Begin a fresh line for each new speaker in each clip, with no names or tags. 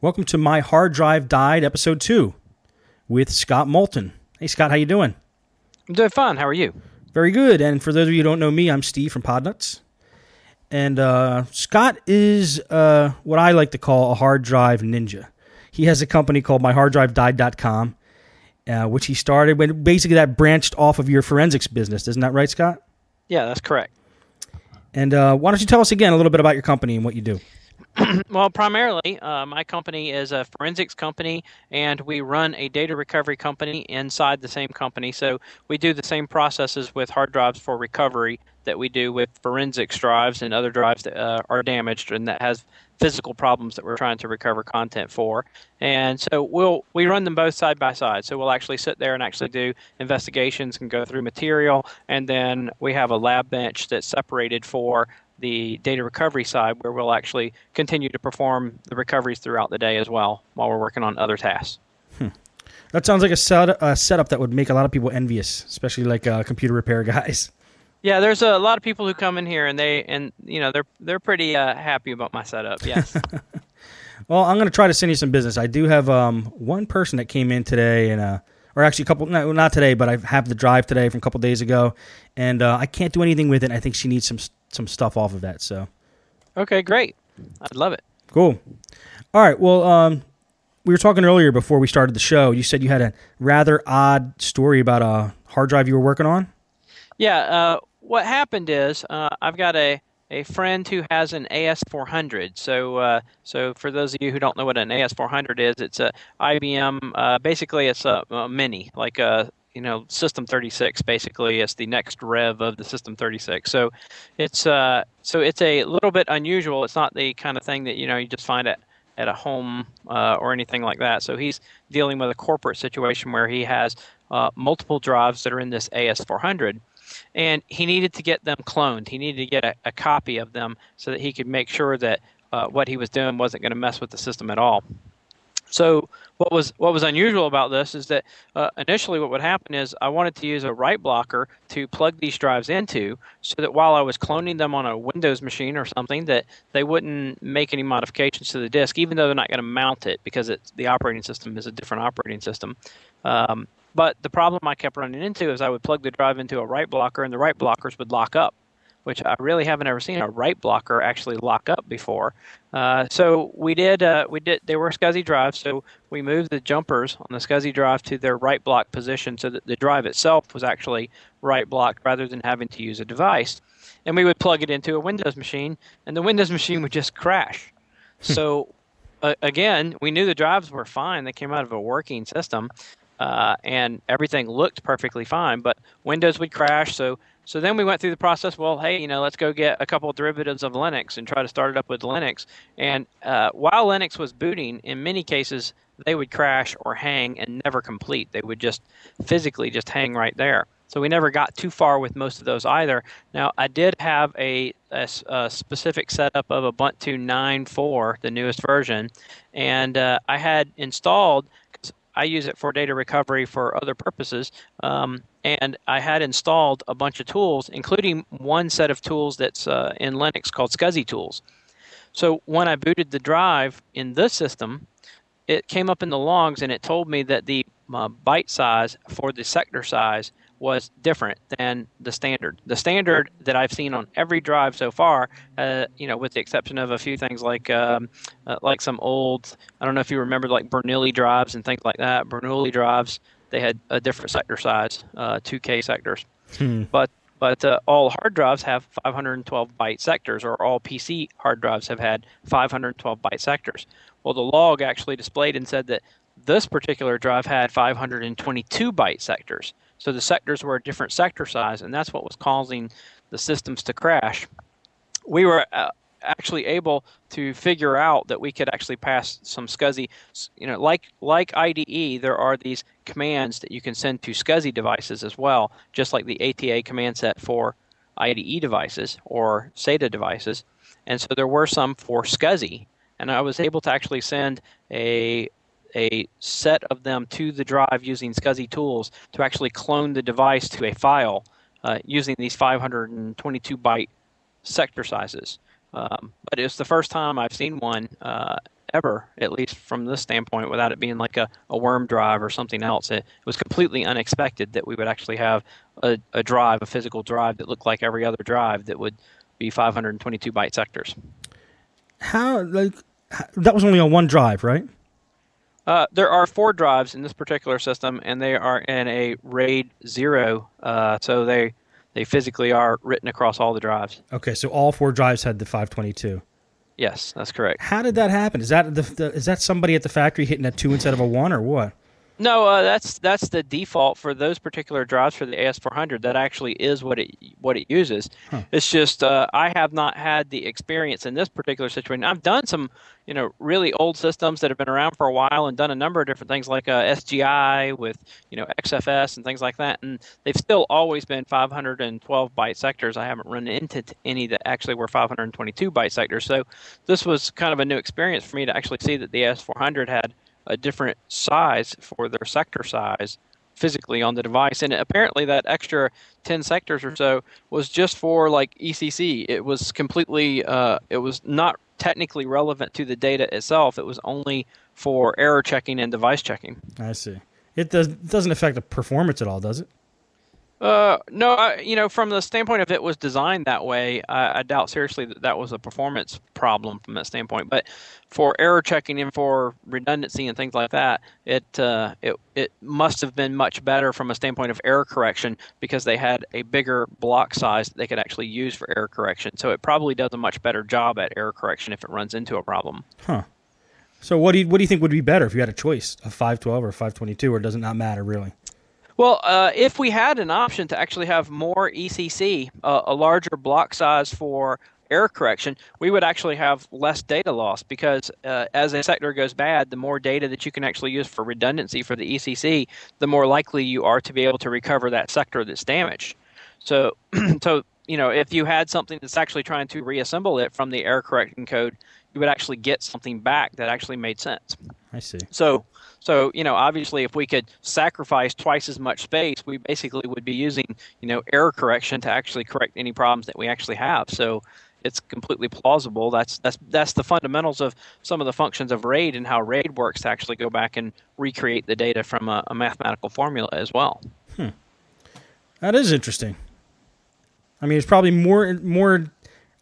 Welcome to My Hard Drive Died, Episode 2, with Scott Moulton. Hey, Scott, how you doing?
I'm doing fine. How are you?
Very good. And for those of you who don't know me, I'm Steve from Podnuts. And uh, Scott is uh, what I like to call a hard drive ninja. He has a company called MyHardDriveDied.com, uh, which he started when basically that branched off of your forensics business. Isn't that right, Scott?
Yeah, that's correct.
And uh, why don't you tell us again a little bit about your company and what you do?
well, primarily, uh, my company is a forensics company, and we run a data recovery company inside the same company. So we do the same processes with hard drives for recovery that we do with forensics drives and other drives that uh, are damaged and that has physical problems that we're trying to recover content for. And so we'll we run them both side by side. So we'll actually sit there and actually do investigations and go through material, and then we have a lab bench that's separated for the data recovery side where we'll actually continue to perform the recoveries throughout the day as well while we're working on other tasks.
Hmm. That sounds like a, set, a, setup that would make a lot of people envious, especially like uh, computer repair guys.
Yeah, there's a lot of people who come in here and they and you know they're they're pretty uh, happy about my setup. Yes.
well, I'm going to try to send you some business. I do have um, one person that came in today and uh, or actually a couple no, not today, but I have the drive today from a couple days ago, and uh, I can't do anything with it. I think she needs some some stuff off of that. So,
okay, great. I'd love it.
Cool. All right. Well, um, we were talking earlier before we started the show. You said you had a rather odd story about a hard drive you were working on.
Yeah. Uh, what happened is uh, I've got a a friend who has an AS400. So, uh, so for those of you who don't know what an AS400 is, it's a IBM. Uh, basically, it's a, a, mini, like a you know system 36 basically it's the next rev of the system 36 so it's uh so it's a little bit unusual. It's not the kind of thing that you know you just find at at a home uh, or anything like that. So he's dealing with a corporate situation where he has uh, multiple drives that are in this as400 and he needed to get them cloned. He needed to get a, a copy of them so that he could make sure that uh, what he was doing wasn't going to mess with the system at all so what was what was unusual about this is that uh, initially what would happen is I wanted to use a write blocker to plug these drives into, so that while I was cloning them on a Windows machine or something, that they wouldn't make any modifications to the disk, even though they're not going to mount it because it's, the operating system is a different operating system. Um, but the problem I kept running into is I would plug the drive into a write blocker, and the write blockers would lock up which I really haven't ever seen a write blocker actually lock up before. Uh, so we did, uh, we did. They were SCSI drives, so we moved the jumpers on the SCSI drive to their write block position, so that the drive itself was actually write blocked rather than having to use a device. And we would plug it into a Windows machine, and the Windows machine would just crash. Hmm. so uh, again, we knew the drives were fine; they came out of a working system. Uh, and everything looked perfectly fine, but Windows would crash. So so then we went through the process. Well, hey, you know, let's go get a couple of derivatives of Linux and try to start it up with Linux. And uh, while Linux was booting, in many cases they would crash or hang and never complete. They would just physically just hang right there. So we never got too far with most of those either. Now I did have a, a, a specific setup of Ubuntu 9.4, the newest version, and uh, I had installed I use it for data recovery for other purposes. Um, and I had installed a bunch of tools, including one set of tools that's uh, in Linux called SCSI tools. So when I booted the drive in this system, it came up in the logs and it told me that the uh, byte size for the sector size was different than the standard. The standard that I've seen on every drive so far, uh, you know, with the exception of a few things like um, uh, like some old, I don't know if you remember like Bernoulli drives and things like that. Bernoulli drives, they had a different sector size, uh, 2K sectors. Hmm. But but uh, all hard drives have 512 byte sectors, or all PC hard drives have had 512 byte sectors. Well, the log actually displayed and said that this particular drive had 522 byte sectors. So the sectors were a different sector size, and that's what was causing the systems to crash. We were uh, actually able to figure out that we could actually pass some SCSI, you know, like like IDE, there are these commands that you can send to SCSI devices as well, just like the ATA command set for IDE devices or SATA devices. And so there were some for SCSI, and I was able to actually send a a set of them to the drive using SCSI tools to actually clone the device to a file uh, using these 522 byte sector sizes. Um, but it's the first time I've seen one uh, ever, at least from this standpoint, without it being like a, a worm drive or something else. It, it was completely unexpected that we would actually have a, a drive, a physical drive that looked like every other drive that would be 522 byte sectors.
How like that was only on one drive, right?
Uh, there are four drives in this particular system, and they are in a RAID zero, uh, so they they physically are written across all the drives.
Okay, so all four drives had the 522.
Yes, that's correct.
How did that happen? Is that the, the is that somebody at the factory hitting a two instead of a one, or what?
No, uh, that's that's the default for those particular drives for the AS400. That actually is what it what it uses. Huh. It's just uh, I have not had the experience in this particular situation. I've done some, you know, really old systems that have been around for a while and done a number of different things like uh, SGI with you know XFS and things like that, and they've still always been 512 byte sectors. I haven't run into any that actually were 522 byte sectors. So this was kind of a new experience for me to actually see that the AS400 had a different size for their sector size physically on the device. And apparently, that extra 10 sectors or so was just for like ECC. It was completely, uh, it was not technically relevant to the data itself. It was only for error checking and device checking.
I see. It does doesn't affect the performance at all, does it?
Uh, no, I, you know, from the standpoint of it was designed that way, I, I doubt seriously that that was a performance problem from that standpoint. But for error checking and for redundancy and things like that, it uh, it it must have been much better from a standpoint of error correction because they had a bigger block size that they could actually use for error correction. So it probably does a much better job at error correction if it runs into a problem.
Huh. So what do you what do you think would be better if you had a choice, a 512 or 522, or does it not matter really?
Well, uh, if we had an option to actually have more ECC, uh, a larger block size for error correction, we would actually have less data loss because uh, as a sector goes bad, the more data that you can actually use for redundancy for the ECC, the more likely you are to be able to recover that sector that's damaged. So, so you know, if you had something that's actually trying to reassemble it from the error correction code, you would actually get something back that actually made sense.
I see.
So, so you know, obviously, if we could sacrifice twice as much space, we basically would be using you know error correction to actually correct any problems that we actually have. So it's completely plausible. That's that's that's the fundamentals of some of the functions of RAID and how RAID works to actually go back and recreate the data from a, a mathematical formula as well.
Hmm. That is interesting. I mean, it's probably more more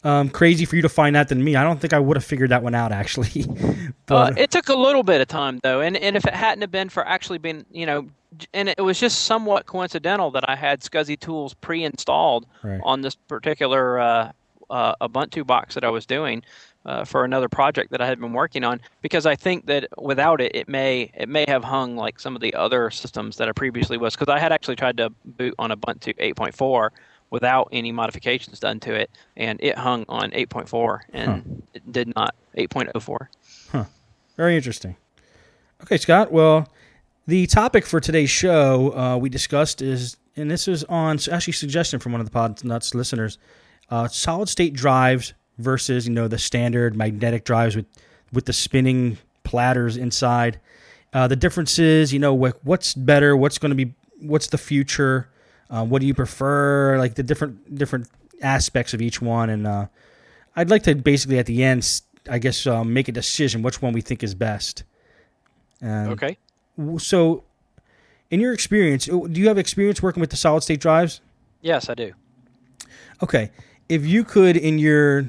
um, crazy for you to find that than me. I don't think I would have figured that one out actually.
but uh, it took a little bit of time though, and and if it hadn't have been for actually being you know, and it was just somewhat coincidental that I had SCSI tools pre-installed right. on this particular uh, uh, Ubuntu box that I was doing. Uh, for another project that I had been working on because I think that without it, it may it may have hung like some of the other systems that I previously was because I had actually tried to boot on Ubuntu 8.4 without any modifications done to it, and it hung on 8.4 and huh. it did not 8.04.
Huh. Very interesting. Okay, Scott. Well, the topic for today's show uh, we discussed is, and this is on actually suggestion from one of the Podnuts listeners, uh, solid state drives versus you know the standard magnetic drives with with the spinning platters inside. Uh, the differences, you know, what's better, what's going to be, what's the future, uh, what do you prefer? Like the different different aspects of each one, and uh, I'd like to basically at the end, I guess, um, make a decision which one we think is best.
okay.
So, in your experience, do you have experience working with the solid state drives?
Yes, I do.
Okay, if you could, in your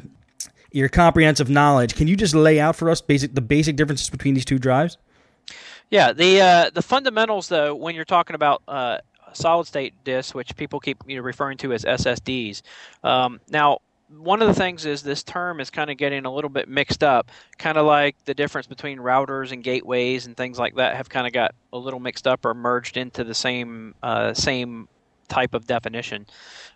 your comprehensive knowledge, can you just lay out for us basic the basic differences between these two drives?
Yeah, the uh, the fundamentals though, when you're talking about uh, solid state disks, which people keep you know, referring to as SSDs. Um, now, one of the things is this term is kind of getting a little bit mixed up, kind of like the difference between routers and gateways and things like that have kind of got a little mixed up or merged into the same uh, same type of definition.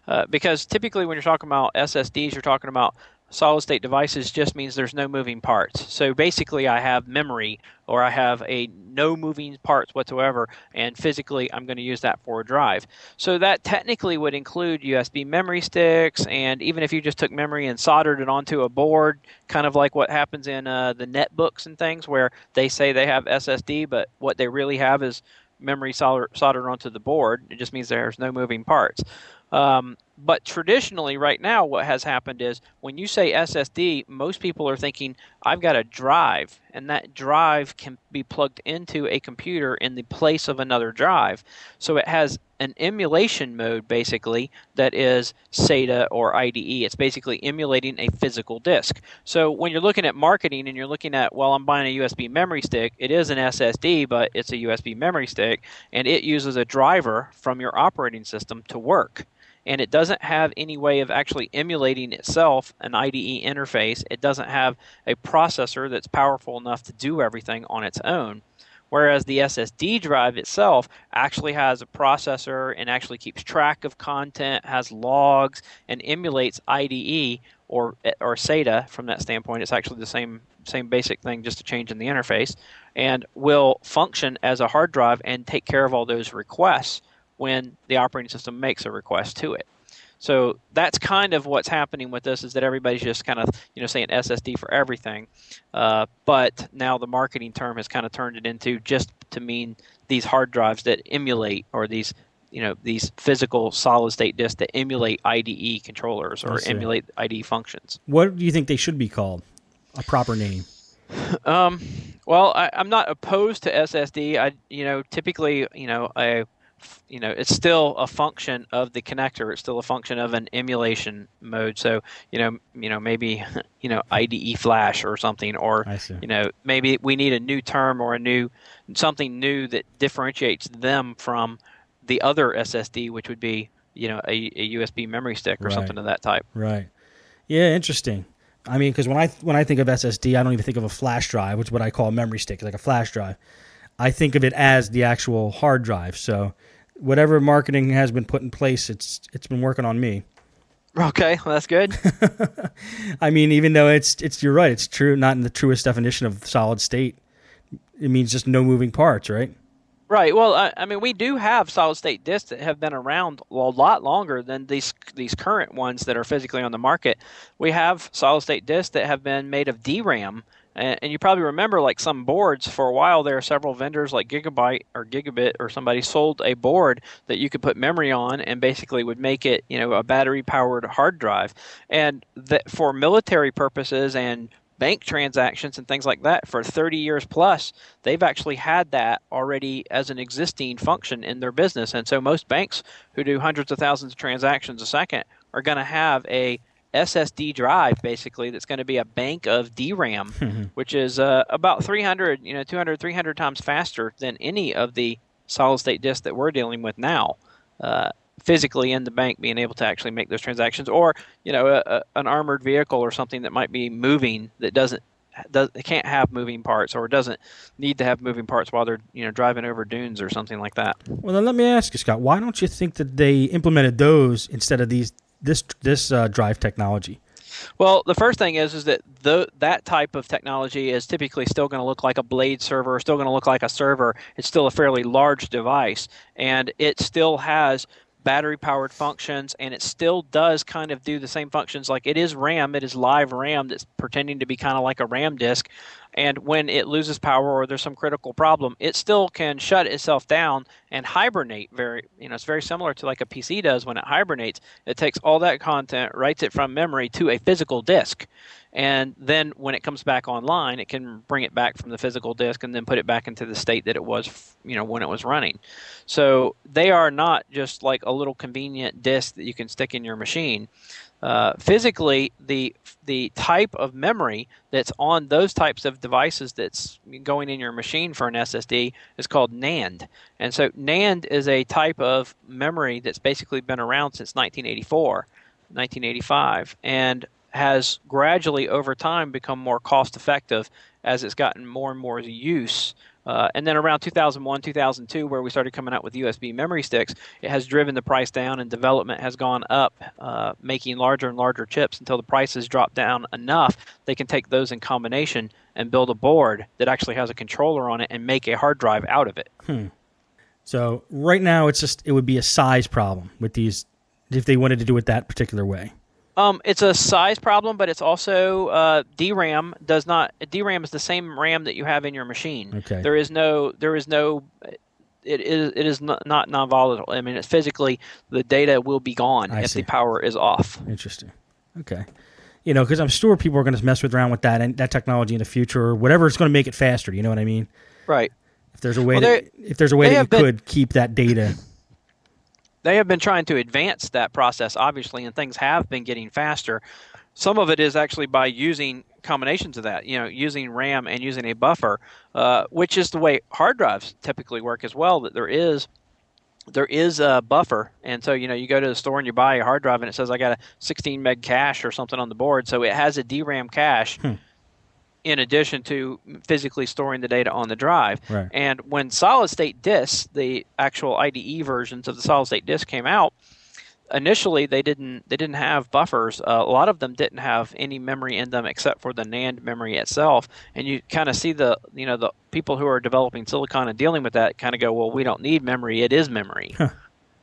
Uh, because typically, when you're talking about SSDs, you're talking about solid state devices just means there's no moving parts. So basically, I have memory or I have a no moving parts whatsoever, and physically, I'm going to use that for a drive. So that technically would include USB memory sticks, and even if you just took memory and soldered it onto a board, kind of like what happens in uh, the netbooks and things, where they say they have SSD, but what they really have is memory soldered onto the board. It just means there's no moving parts. Um, but traditionally, right now, what has happened is when you say SSD, most people are thinking, I've got a drive, and that drive can be plugged into a computer in the place of another drive. So it has an emulation mode, basically, that is SATA or IDE. It's basically emulating a physical disk. So when you're looking at marketing and you're looking at, well, I'm buying a USB memory stick, it is an SSD, but it's a USB memory stick, and it uses a driver from your operating system to work and it doesn't have any way of actually emulating itself an IDE interface. It doesn't have a processor that's powerful enough to do everything on its own. Whereas the SSD drive itself actually has a processor and actually keeps track of content, has logs, and emulates IDE or or SATA from that standpoint. It's actually the same same basic thing, just a change in the interface, and will function as a hard drive and take care of all those requests when the operating system makes a request to it. So that's kind of what's happening with this is that everybody's just kind of you know saying SSD for everything, uh, but now the marketing term has kind of turned it into just to mean these hard drives that emulate or these you know these physical solid state disks that emulate IDE controllers or emulate IDE functions.
What do you think they should be called? A proper name?
Um, well, I, am not opposed to SSD. I you know typically you know a you know it's still a function of the connector. It's still a function of an emulation mode. So you know you know maybe you know IDE flash or something or you know maybe we need a new term or a new something new that differentiates them from the other SSD which would be you know a, a USB memory stick or right. something of that type.
Right. Yeah interesting. I mean because when I when I think of SSD I don't even think of a flash drive which is what I call a memory stick like a flash drive. I think of it as the actual hard drive. So whatever marketing has been put in place, it's it's been working on me.
Okay, well, that's good.
I mean, even though it's it's you're right, it's true, not in the truest definition of solid state. It means just no moving parts, right?
Right. Well, I, I mean, we do have solid state disks that have been around a lot longer than these these current ones that are physically on the market. We have solid state disks that have been made of DRAM and, and you probably remember, like some boards, for a while there, several vendors like Gigabyte or Gigabit or somebody sold a board that you could put memory on and basically would make it, you know, a battery powered hard drive. And that for military purposes and bank transactions and things like that for 30 years plus they've actually had that already as an existing function in their business and so most banks who do hundreds of thousands of transactions a second are going to have a SSD drive basically that's going to be a bank of DRAM, mm-hmm. which is uh, about 300, you know, 200, 300 times faster than any of the solid state disks that we're dealing with now. Uh, physically in the bank being able to actually make those transactions or you know a, a, an armored vehicle or something that might be moving that doesn't does it can't have moving parts or doesn't need to have moving parts while they're you know driving over dunes or something like that.
Well, then let me ask you, Scott. Why don't you think that they implemented those instead of these this this uh, drive technology?
Well, the first thing is is that the, that type of technology is typically still going to look like a blade server, still going to look like a server. It's still a fairly large device, and it still has battery powered functions and it still does kind of do the same functions like it is RAM, it is live RAM that's pretending to be kind of like a RAM disk, and when it loses power or there's some critical problem, it still can shut itself down and hibernate. Very, you know, it's very similar to like a PC does when it hibernates. It takes all that content, writes it from memory to a physical disk, and then when it comes back online, it can bring it back from the physical disk and then put it back into the state that it was, you know, when it was running. So they are not just like a little convenient disk that you can stick in your machine. Uh, physically, the the type of memory that's on those types of devices that's going in your machine for an SSD is called NAND. And so NAND is a type of memory that's basically been around since 1984, 1985, and has gradually over time become more cost effective as it's gotten more and more use uh, and then around 2001, 2002, where we started coming out with USB memory sticks, it has driven the price down and development has gone up, uh, making larger and larger chips until the prices drop down enough they can take those in combination and build a board that actually has a controller on it and make a hard drive out of it.
Hmm. So right now, it's just it would be a size problem with these if they wanted to do it that particular way.
Um, it's a size problem, but it's also uh, DRAM does not. DRAM is the same RAM that you have in your machine.
Okay.
There is no there is no it is it is not, not non-volatile. I mean, it's physically the data will be gone
I
if
see.
the power is off.
Interesting. Okay. You know, because I'm sure people are going to mess with around with that and that technology in the future or whatever is going to make it faster. You know what I mean?
Right.
If there's a way
Well,
that if there's a way that you
been-
could keep that data.
They have been trying to advance that process obviously and things have been getting faster. Some of it is actually by using combinations of that you know using ram and using a buffer uh, which is the way hard drives typically work as well that there is there is a buffer. And so you know you go to the store and you buy a hard drive and it says i got a 16 meg cache or something on the board. So it has a dram cache in addition to physically storing the data on the drive.
Right.
And when solid state disks, the actual IDE versions of the solid state disk came out, initially they didn't they didn't have buffers. Uh, a lot of them didn't have any memory in them except for the NAND memory itself. And you kind of see the you know the people who are developing silicon and dealing with that kind of go, well, we don't need memory. It is memory.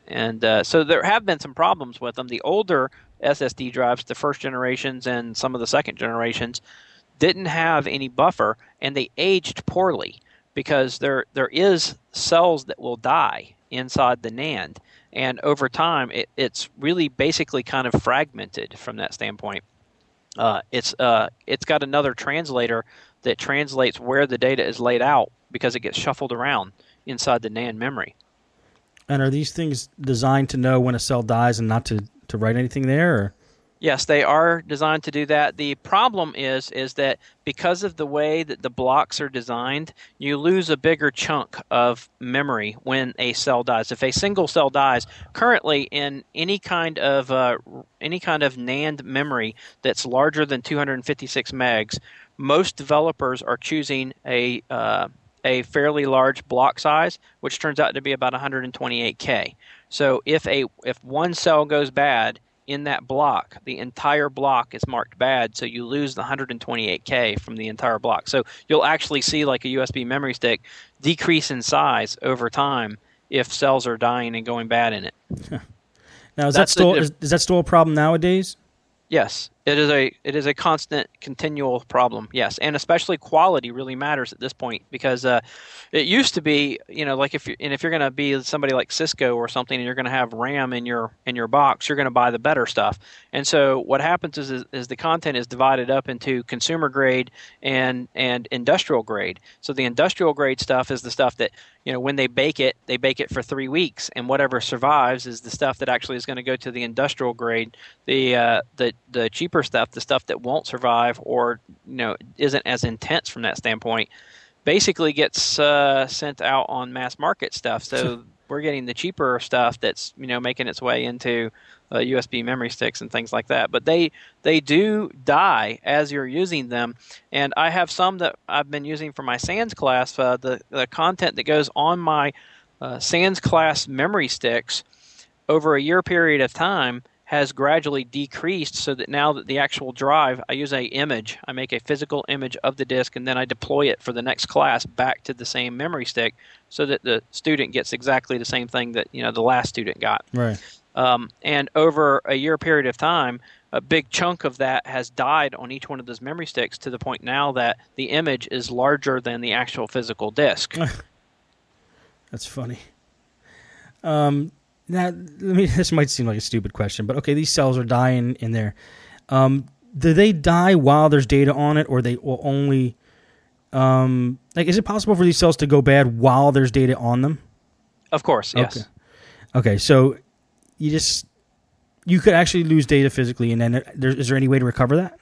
And uh, so there have been some problems with them. The older SSD drives, the first generations and some of the second generations, didn't have any buffer and they aged poorly because there there is cells that will die inside the NAND and over time it, it's really basically kind of fragmented from that standpoint. Uh, it's uh, it's got another translator that translates where the data is laid out because it gets shuffled around inside the NAND memory.
And are these things designed to know when a cell dies and not to, to write anything there? Or?
Yes, they are designed to do that. The problem is is that because of the way that the blocks are designed, you lose a bigger chunk of memory when a cell dies. If a single cell dies, currently in any kind of uh, any kind of NAND memory that's larger than 256 megs, most developers are choosing a uh, a fairly large block size, which turns out to be about 128k. So if a if one cell goes bad in that block, the entire block is marked bad, so you lose the 128k from the entire block. So you'll actually see like a USB memory stick decrease in size over time if cells are dying and going bad in it.
Now is that
That's the
still is, is that still a problem nowadays?
Yes, it is a it is a constant, continual problem. Yes, and especially quality really matters at this point because uh, it used to be, you know, like if you and if you're going to be somebody like Cisco or something, and you're going to have RAM in your in your box, you're going to buy the better stuff. And so what happens is, is is the content is divided up into consumer grade and and industrial grade. So the industrial grade stuff is the stuff that you know when they bake it, they bake it for three weeks, and whatever survives is the stuff that actually is going to go to the industrial grade. The uh, the the cheaper stuff, the stuff that won't survive or you know isn't as intense from that standpoint, basically gets uh, sent out on mass market stuff. So we're getting the cheaper stuff that's you know making its way into uh, USB memory sticks and things like that. But they they do die as you're using them, and I have some that I've been using for my SANS class. Uh, the the content that goes on my uh, SANS class memory sticks over a year period of time has gradually decreased so that now that the actual drive i use a image i make a physical image of the disk and then i deploy it for the next class back to the same memory stick so that the student gets exactly the same thing that you know the last student got
Right.
um, and over a year period of time a big chunk of that has died on each one of those memory sticks to the point now that the image is larger than the actual physical disk
That's funny. Um, now, let me. This might seem like a stupid question, but okay, these cells are dying in there. Um, do they die while there's data on it, or they will only? Um, like, is it possible for these cells to go bad while there's data on them?
of course yes
Okay. Okay, so you just you could actually lose data physically, and then there, is there any way to recover that?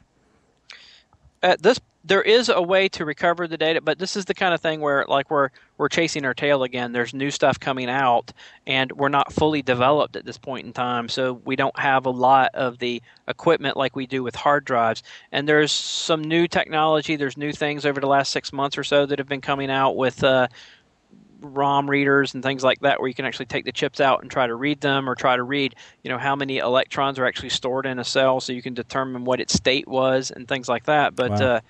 at this there is a way to recover the data but this is the kind of thing where like we're we're chasing our tail again there's new stuff coming out and we're not fully developed at this point in time so we don't have a lot of the equipment like we do with hard drives and there's some new technology there's new things over the last six months or so that have been coming out with uh, ROM readers and things like that, where you can actually take the chips out and try to read them, or try to read, you know, how many electrons are actually stored in a cell, so you can determine what its state was and things like that. But
Wow.
uh,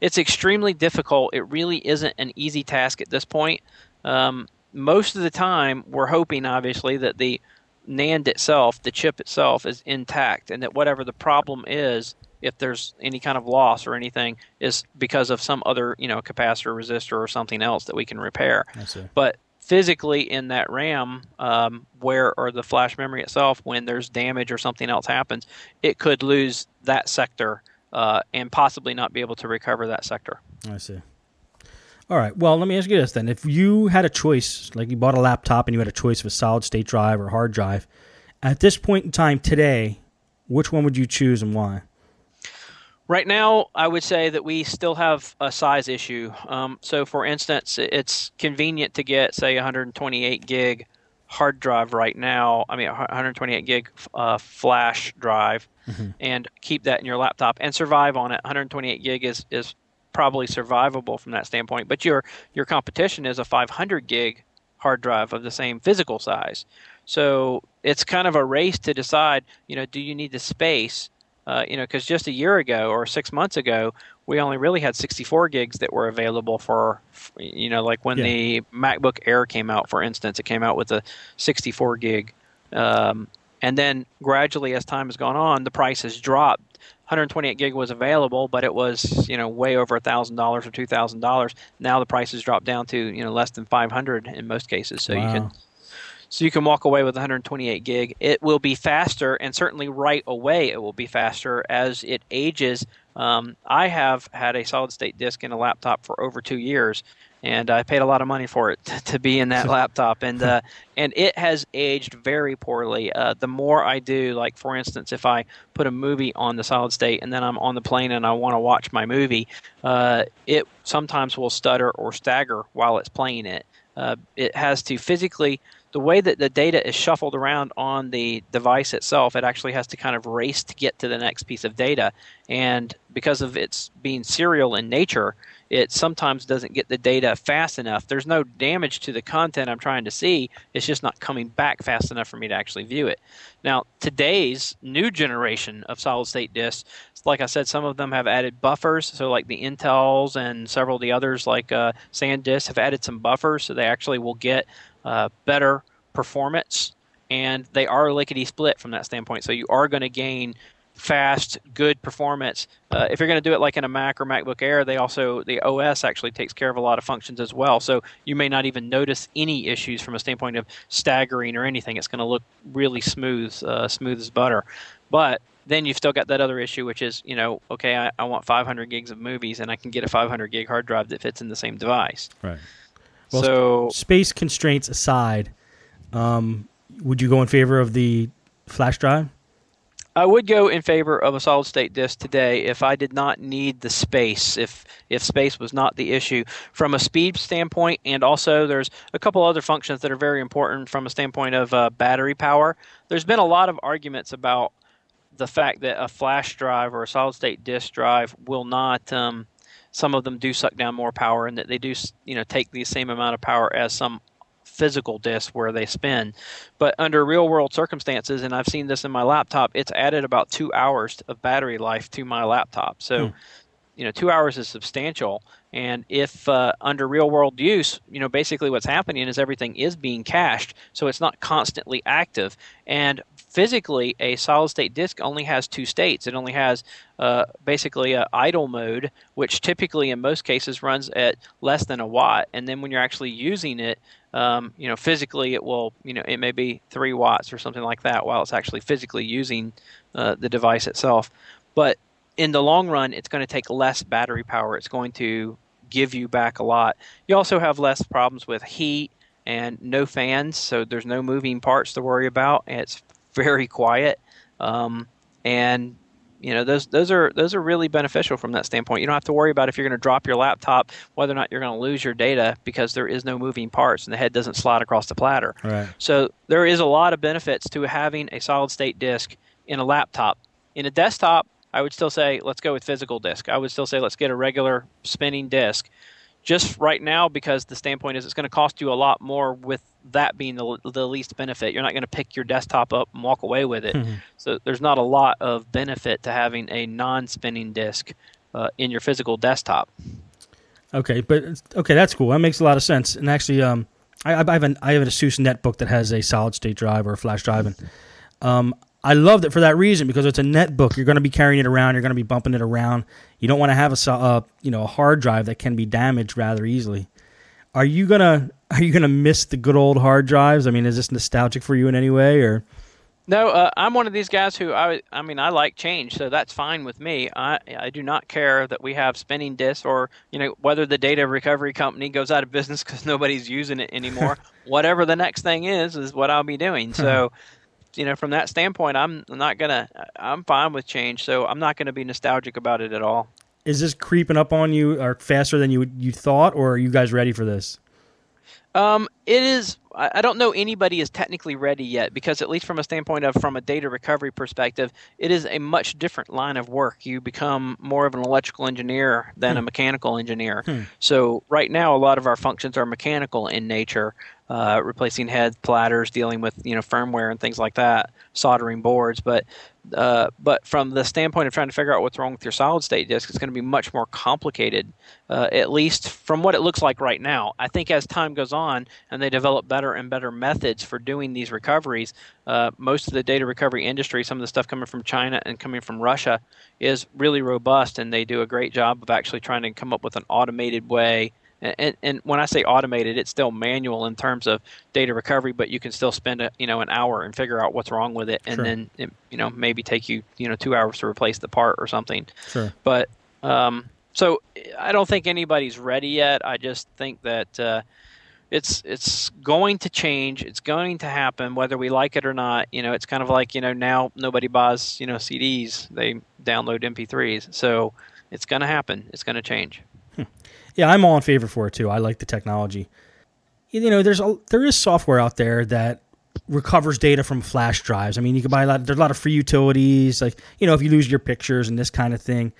it's extremely difficult. It really isn't an easy task at this point. Um, most of the time, we're hoping, obviously, that the NAND itself, the chip itself, is intact, and that whatever the problem is, if there's any kind of loss or anything, is because of some other, you know, capacitor, resistor, or something else that we can repair. But physically in that RAM, um, where or the flash memory itself, when there's damage or something else happens, it could lose that sector uh, and possibly not be able to recover that sector.
I see. All right. Well, let me ask you this then: If you had a choice, like you bought a laptop and you had a choice of a solid state drive or hard drive, at this point in time today, which one would you choose and why?
Right now, I would say that we still have a size issue. Um, so, for instance, it's convenient to get, say, 128 gig hard drive right now. I mean, 128 gig uh, flash drive, mm-hmm. and keep that in your laptop and survive on it. 128 gig is is probably survivable from that standpoint. But your your competition is a 500 gig hard drive of the same physical size. So it's kind of a race to decide. You know, do you need the space? Uh, you know, because just a year ago or six months ago, we only really had 64 gigs that were available for, you know, like when yeah. the MacBook Air came out, for instance, it came out with a 64 gig. Um, and then gradually, as time has gone on, the price has dropped. 128 gig was available, but it was you know way over a thousand dollars or two thousand dollars. Now the price has dropped down to you know less than 500 in most cases. So wow. you can so you can walk away with 128 gig. It will be faster, and certainly right away it will be faster as it ages. Um, I have had a solid state disk in a laptop for over two years, and I paid a lot of money for it to be in that laptop, and uh, and it has aged very poorly. Uh, the more I do, like for instance, if I put a movie on the solid state and then I'm on the plane and I want to watch my movie, uh, it sometimes will stutter or stagger while it's playing it. Uh, it has to physically the way that the data is shuffled around on the device itself, it actually has to kind of race to get to the next piece of data. And because of its being serial in nature, it sometimes doesn't get the data fast enough. There's no damage to the content I'm trying to see. It's just not coming back fast enough for me to actually view it. Now, today's new generation of solid state disks, like I said, some of them have added buffers. So, like the Intels and several of the others, like uh, SanDisk, have added some buffers so they actually will get uh, better performance, and they are lickety split from that standpoint. So you are going to gain fast, good performance. Uh, if you're going to do it like in a Mac or MacBook Air, they also the OS actually takes care of a lot of functions as well. So you may not even notice any issues from a standpoint of staggering or anything. It's going to look really smooth, uh, smooth as butter. But then you've still got that other issue, which is, you know, okay, I, I, want 500 gigs of movies, and I can get a 500 gig hard drive that fits in the same device.
Right. Well, so space constraints aside, um, would you go in favor of the flash drive?
I would go in favor of a solid state disk today if I did not need the space, if if space was not the issue from a speed standpoint, and also there's a couple other functions that are very important from a standpoint of uh, battery power. There's been a lot of arguments about the fact that a flash drive or a solid state disk drive will not um, some of them do suck down more power and that they do you know take the same amount of power as some physical disks where they spin. But under real world circumstances and i've seen this in my laptop it's added about two hours of battery life to my laptop. So hmm. you know two hours is substantial. And if uh, under real world use you know basically what's happening is everything is being cached so it's not constantly active. And physically a solid state disk only has two states. It only has uh, basically a idle mode which typically in most cases runs at less than a watt. And then when you're actually using it um, you know physically it will you know it may be three watts or something like that while it's actually physically using uh, the device itself. But in the long run it's going to take less battery power. It's going to give you back a lot. You also have less problems with heat and no fans, so there's no moving parts to worry about. It's very quiet, um, and you know those those are those are really beneficial from that standpoint. You don't have to worry about if you're going to drop your laptop, whether or not you're going to lose your data because there is no moving parts and the head doesn't slide across the platter.
Right.
So there is a lot of benefits to having a solid state disk in a laptop. In a desktop, I would still say let's go with physical disk. I would still say let's get a regular spinning disk just right now because the standpoint is it's going to cost you a lot more with that being the, the least benefit. You're not going to pick your desktop up and walk away with it. Mm-hmm. So there's not a lot of benefit to having a non-spinning disk uh, in your physical desktop.
Okay, but okay, that's cool. That makes a lot of sense. And actually, um, I, I have an I have an Asus netbook that has a solid state drive or a flash drive, and um, I loved it for that reason because it's a netbook. You're going to be carrying it around. You're going to be bumping it around. You don't want to have a uh, you know a hard drive that can be damaged rather easily. Are you gonna are you going to miss the good old hard drives? I mean, is this nostalgic for you in any way, or?
No, uh, I'm one of these guys who I, I mean, I like change, so that's fine with me. I, I do not care that we have spinning disks or you know whether the data recovery company goes out of business because nobody's using it anymore. Whatever the next thing is, is what I'll be doing. So, you know, from that standpoint, I'm not gonna. I'm fine with change, so I'm not gonna be nostalgic about it at all.
Is this creeping up on you, or faster than you you thought, or are you guys ready for this?
Um, it is. I don't know anybody is technically ready yet because, at least from a standpoint of from a data recovery perspective, it is a much different line of work. You become more of an electrical engineer than hmm. a mechanical engineer. Hmm. So right now, a lot of our functions are mechanical in nature, uh, replacing heads, platters, dealing with you know firmware and things like that, soldering boards. But uh, but from the standpoint of trying to figure out what's wrong with your solid state disk, it's going to be much more complicated, uh, at least from what it looks like right now. I think as time goes on and they develop better and better methods for doing these recoveries, uh, most of the data recovery industry, some of the stuff coming from China and coming from Russia, is really robust, and they do a great job of actually trying to come up with an automated way and, and when I say automated, it's still manual in terms of data recovery, but you can still spend a, you know an hour and figure out what's wrong with it, and sure. then it, you know maybe take you you know two hours to replace the part or something.
Sure.
But um, so I don't think anybody's ready yet. I just think that uh, it's it's going to change. It's going to happen whether we like it or not. You know, it's kind of like you know now nobody buys you know CDs; they download MP3s. So it's going to happen. It's going to change
yeah, I'm all in favor for it too. I like the technology. You know, there's a, there is software out there that recovers data from flash drives. I mean, you can buy a lot. There's a lot of free utilities, like you know, if you lose your pictures and this kind of thing.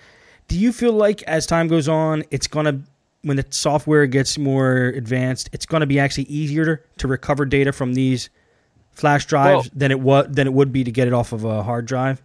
Do you feel like as time goes on, it's gonna when the software gets more advanced, it's gonna be actually easier to, recover data from these flash drives well, than it was than it would be to get it off of a hard drive?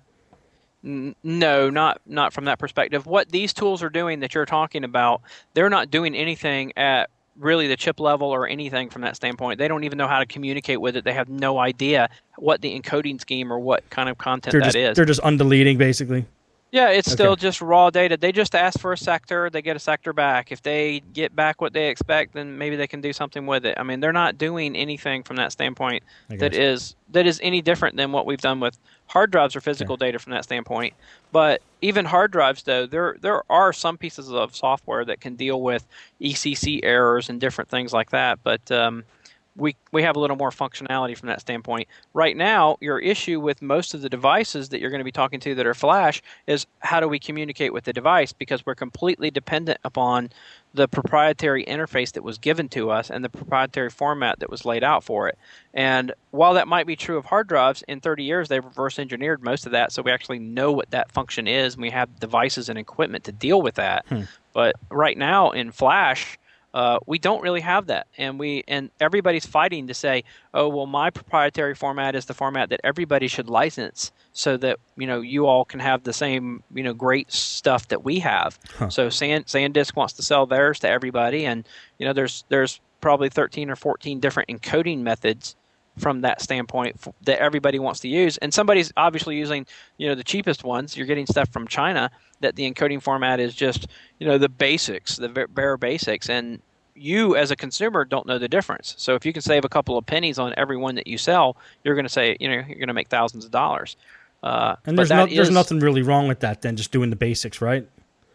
No, not not from that perspective. What these tools are doing that you're talking about, they're not doing anything at really the chip level or anything from that standpoint. They don't even know how to communicate with it. They have no idea what the encoding scheme or what kind of content
they're
that
just,
is.
They're just undeleting basically.
Yeah, it's okay. still just raw data. They just ask for a sector, they get a sector back. If they get back what they expect, then maybe they can do something with it. I mean, they're not doing anything from that standpoint that is that is any different than what we've done with hard drives or physical okay. data from that standpoint. But even hard drives, though, there there are some pieces of software that can deal with ECC errors and different things like that. But um, we we have a little more functionality from that standpoint. Right now, your issue with most of the devices that you're going to be talking to that are flash is how do we communicate with the device because we're completely dependent upon the proprietary interface that was given to us and the proprietary format that was laid out for it. And while that might be true of hard drives, in 30 years they've reverse engineered most of that, so we actually know what that function is, and we have devices and equipment to deal with that. Hmm. But right now in Flash, uh, we don't really have that, and we and everybody's fighting to say, oh well, my proprietary format is the format that everybody should license, so that you know you all can have the same you know great stuff that we have. Huh. So Sand SanDisk wants to sell theirs to everybody, and you know there's there's probably 13 or 14 different encoding methods from that standpoint that everybody wants to use. And somebody's obviously using you know the cheapest ones. You're getting stuff from china that the encoding format is just you know the basics the bare basics. And you as a consumer don't know the difference. So if you can save a couple of pennies on every one that you sell you're going to say you know you're going to make thousands of dollars. Uh,
and there's, no, there's nothing really wrong with that then just doing the basics right?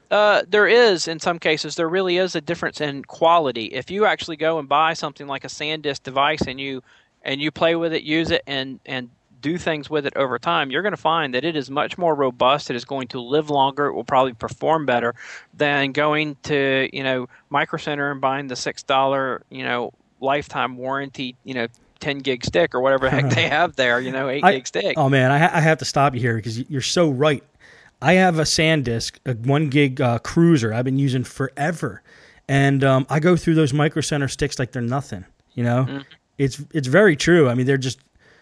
Uh, there is in some cases. There really is a difference in quality. If you actually go and buy something like a sandisk device and you and you play with it, use it, and and do things with it over time, you're going to find that it is much more robust. It is going to live longer. It will probably perform better than going to you know Micro Center and buying the six dollar you know lifetime warranty you know 10 gig stick or whatever the heck they have there, you know, 8 I, gig stick.
Oh man, I, ha- I, have to stop you here because you're so right. I have a SanDisk, a 1 gig uh, Cruzer I've been using forever. And um, I go through those Micro Center sticks like they're nothing, you know? Mm-hmm it's it's very true. I mean, they're just,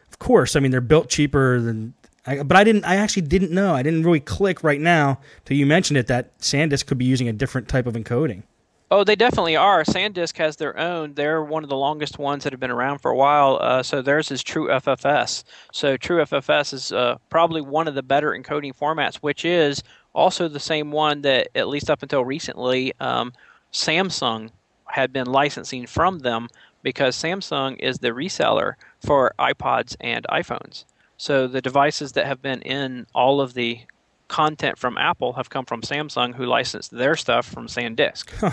of course. I mean, they're built cheaper than. I, but I didn't. I actually didn't know. I didn't really click right now till you mentioned it that SanDisk could be using a different type of encoding.
Oh, they definitely are. SanDisk has their own. They're one of the longest ones that have been around for a while. Uh, so theirs is True FFS. So True FFS is uh, probably one of the better encoding formats, which is also the same one that, at least up until recently, um, Samsung had been licensing from them because Samsung is the reseller for iPods and iPhones. So the devices that have been in all of the content from Apple have come from Samsung, who licensed their stuff from SanDisk. Huh.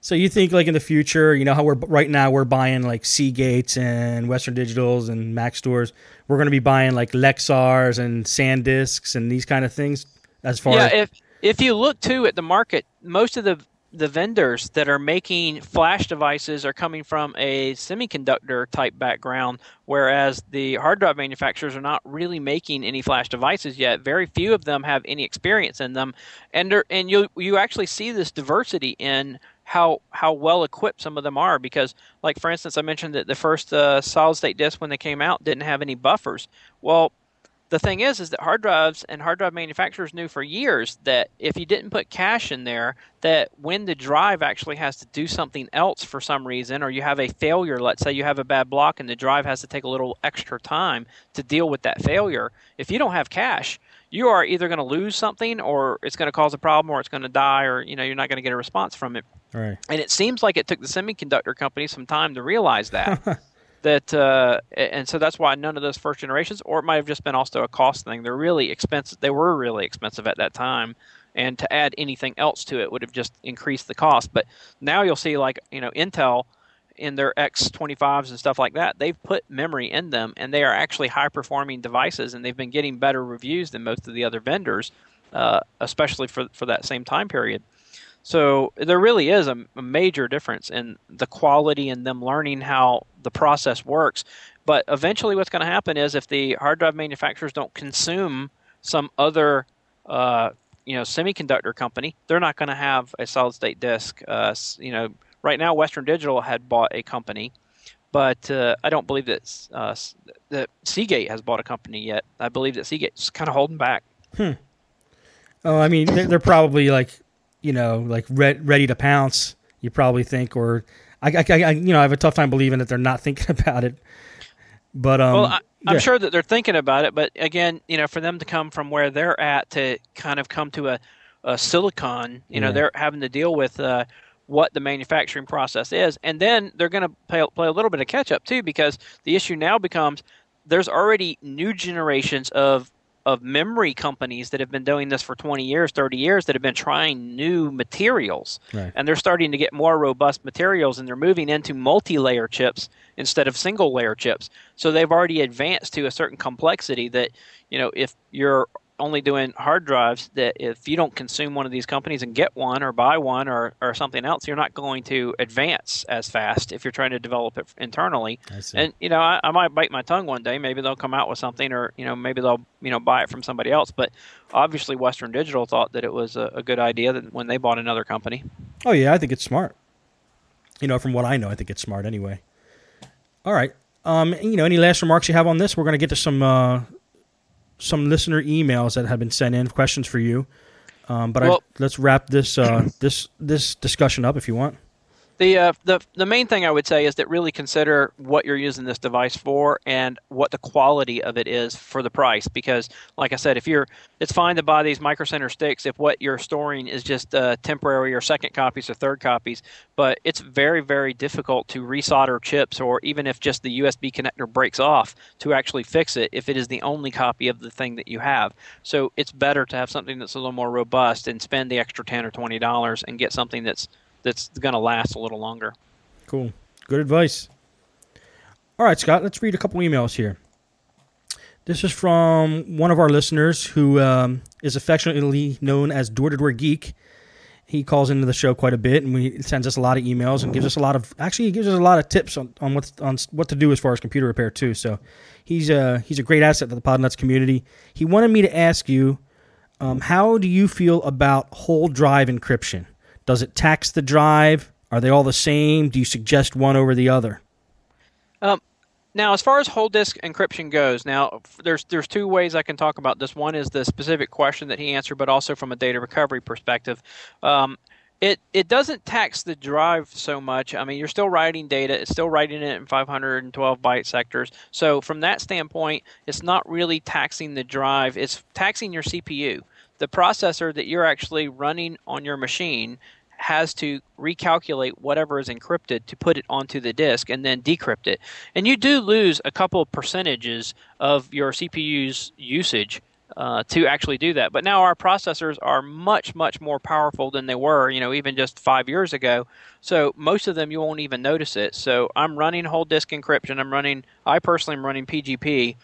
So you think like in the future, you know how we're right now we're buying like Seagates and Western Digitals and Maxtors. We're going to be buying like Lexars and SanDisks and these kind of things. As far
yeah,
as
if if you look too at the market, most of the the vendors that are making flash devices are coming from a semiconductor type background, whereas the hard drive manufacturers are not really making any flash devices yet. Very few of them have any experience in them, and and you you actually see this diversity in how how well equipped some of them are because like for instance i mentioned that the first uh, solid state disk when they came out didn't have any buffers well the thing is is that hard drives and hard drive manufacturers knew for years that if you didn't put cache in there that when the drive actually has to do something else for some reason or you have a failure let's say you have a bad block and the drive has to take a little extra time to deal with that failure if you don't have cache you are either going to lose something or it's going to cause a problem or it's going to die or you know you're not going to get a response from it.
Right.
And it seems like it took the semiconductor company some time to realize that that uh, and so that's why none of those first generations or it might have just been also a cost thing. They're really expensive they were really expensive at that time. And to add anything else to it would have just increased the cost. But now you'll see like you know intel in their X25s and stuff like that, they've put memory in them and they are actually high performing devices and they've been getting better reviews than most of the other vendors, uh, especially for, for that same time period. So there really is a, a, major difference in the quality and them learning how the process works. But eventually, what's going to happen is if the hard drive manufacturers don't consume some other, uh, you know, semiconductor company, they're not going to have a solid state disk, uh, you know, Right now, Western Digital had bought a company, but uh, I don't believe that uh, that Seagate has bought a company yet. I believe that Seagate's kind of holding back.
Hmm. Oh, I mean, they're probably like, you know, like re- ready to pounce. You probably think, or I, I, I, you know, I have a tough time believing that they're not thinking about it. But um,
well, I, am yeah. sure that they're thinking about it. But again, you know, for them to come from where they're at to kind of come to a, a silicon, you yeah. know, they're having to deal with uh, what the manufacturing process is. And then they're going to play, play a little bit of catch up too, because the issue now becomes there's already new generations of of memory companies that have been doing this for 20 years, 30 years that have been trying new materials. Right. And they're starting to get more robust materials and they're moving into multi-layer chips instead of single layer chips. So they've already advanced to a certain complexity that, you know, if you're only doing hard drives that if you don't consume one of these companies and get one or buy one or, or something else, you're not going to advance as fast if you're trying to develop it internally. And you know, I, I, might bite my tongue one day. Maybe they'll come out with something, or you know, maybe they'll you know buy it from somebody else. But obviously, Western Digital thought that it was a, a good idea that when they bought another company.
Oh yeah, I think it's smart. You know, from what I know, I think it's smart anyway. All right. Um, you know, any last remarks you have on this? We're going to get to some uh, some listener emails that have been sent in, questions for you. Um, but well, I, let's wrap this uh, this this discussion up if you want.
The, uh, the the main thing I would say is that really consider what you're using this device for and what the quality of it is for the price. Because, like I said, if you're, it's fine to buy these micro center sticks if what you're storing is just uh, temporary or second copies or third copies. But it's very very difficult to resolder chips, or even if just the USB connector breaks off, to actually fix it if it is the only copy of the thing that you have. So it's better to have something that's a little more robust and spend the extra ten or twenty dollars and get something that's that's going to last a little longer.
Cool. Good advice. All right, Scott, let's read a couple emails here. This is from one of our listeners who um, is affectionately known as Door to Door Geek. He calls into the show quite a bit, and he sends us a lot of emails and gives us a lot of actually he gives us a lot of tips on, on what on what to do as far as computer repair too. So he's a he's a great asset to the Podnuts community. He wanted me to ask you, um, how do you feel about whole drive encryption? Does it tax the drive? Are they all the same? Do you suggest one over the other?
Um, now, as far as whole disk encryption goes, now there's there's two ways I can talk about this. One is the specific question that he answered, but also from a data recovery perspective. Um, it it doesn't tax the drive so much. I mean, you're still writing data; it's still writing it in 512 byte sectors. So from that standpoint, it's not really taxing the drive; it's taxing your CPU the processor that you're actually running on your machine has to recalculate whatever is encrypted to put it onto the disk and then decrypt it. And you do lose a couple percentages of your CPU's usage uh, to actually do that. But now our processors are much, much more powerful than they were, you know, even just five years ago. So most of them you won't even notice it. So I'm running whole disk encryption. I'm running, I personally am running PGP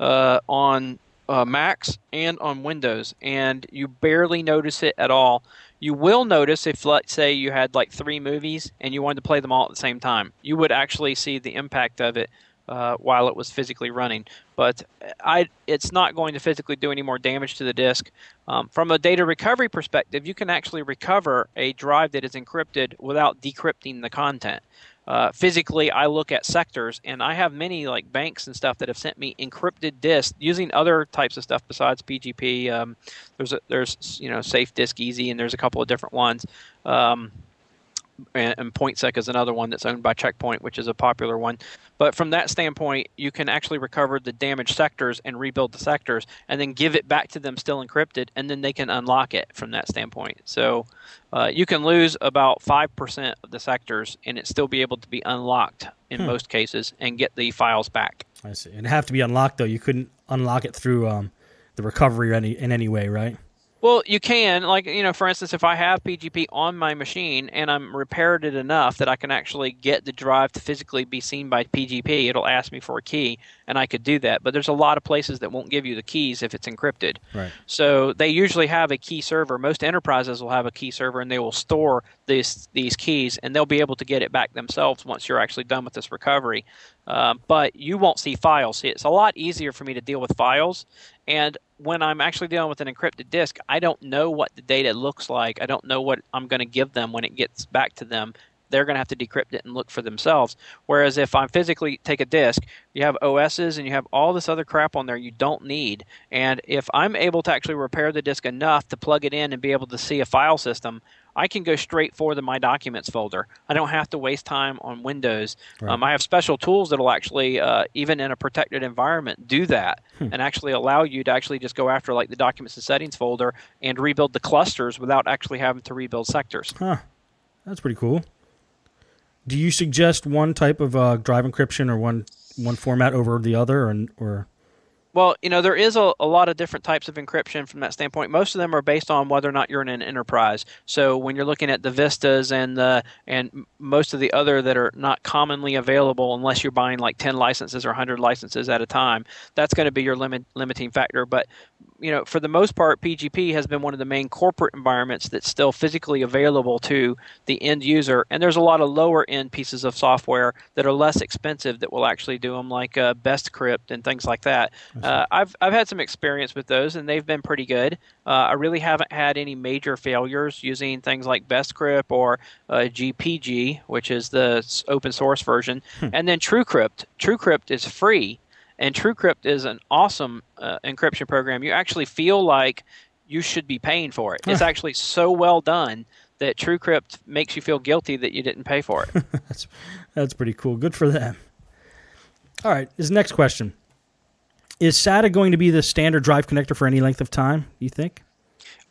uh, on uh, Macs and on Windows, and you barely notice it at all. You will notice if, let's say, you had like three movies and you wanted to play them all at the same time. You would actually see the impact of it uh, while it was physically running. But I, it's not going to physically do any more damage to the disk. Um, from a data recovery perspective, you can actually recover a drive that is encrypted without decrypting the content. Uh, physically, I look at sectors, and I have many like banks and stuff that have sent me encrypted disks using other types of stuff besides PGP. Um, there's a, there's you know Safe Disk Easy, and there's a couple of different ones. Um, and, and PointSec is another one that's owned by Checkpoint, which is a popular one. But from that standpoint, you can actually recover the damaged sectors and rebuild the sectors, and then give it back to them still encrypted, and then they can unlock it from that standpoint. So uh, you can lose about five percent of the sectors, and it still be able to be unlocked in hmm. most cases and get the files back.
I see. And have to be unlocked though. You couldn't unlock it through um, the recovery any in any way, right?
Well, you can, like you know, for instance, if I have PGP on my machine and I'm repaired it enough that I can actually get the drive to physically be seen by PGP, it'll ask me for a key, and I could do that. But there's a lot of places that won't give you the keys if it's encrypted.
Right.
So they usually have a key server. Most enterprises will have a key server, and they will store these these keys, and they'll be able to get it back themselves once you're actually done with this recovery. Uh, but you won't see files. See, it's a lot easier for me to deal with files, and when I'm actually dealing with an encrypted disk, I don't know what the data looks like. I don't know what I'm going to give them when it gets back to them. They're going to have to decrypt it and look for themselves. Whereas if I physically take a disk, you have OSs and you have all this other crap on there you don't need. And if I'm able to actually repair the disk enough to plug it in and be able to see a file system, I can go straight for the My Documents folder. I don't have to waste time on Windows. Right. Um, I have special tools that will actually, uh, even in a protected environment, do that hmm. and actually allow you to actually just go after like the Documents and Settings folder and rebuild the clusters without actually having to rebuild sectors.
Huh. That's pretty cool. Do you suggest one type of uh, drive encryption or one one format over the other, or, or
well, you know, there is a, a, lot of different types of encryption from that standpoint. Most of them are based on whether or not you're in an enterprise. So when you're looking at the Vistas and the and most of the other that are not commonly available unless you're buying like 10 licenses or 100 licenses at a time, that's going to be your limit limiting factor. But you know, for the most part, PGP has been one of the main corporate environments that's still physically available to the end user. And there's a lot of lower end pieces of software that are less expensive that will actually do them, like uh, BestCrypt and things like that. Uh, I've I've had some experience with those, and they've been pretty good. Uh, I really haven't had any major failures using things like BestCrypt or uh, GPG, which is the open source version, hmm. and then TrueCrypt. TrueCrypt is free, and TrueCrypt is an awesome uh, encryption program. You actually feel like you should be paying for it. It's actually so well done that TrueCrypt makes you feel guilty that you didn't pay for it.
that's that's pretty cool. Good for them. All right, this next question. Is SATA going to be the standard drive connector for any length of time? You think?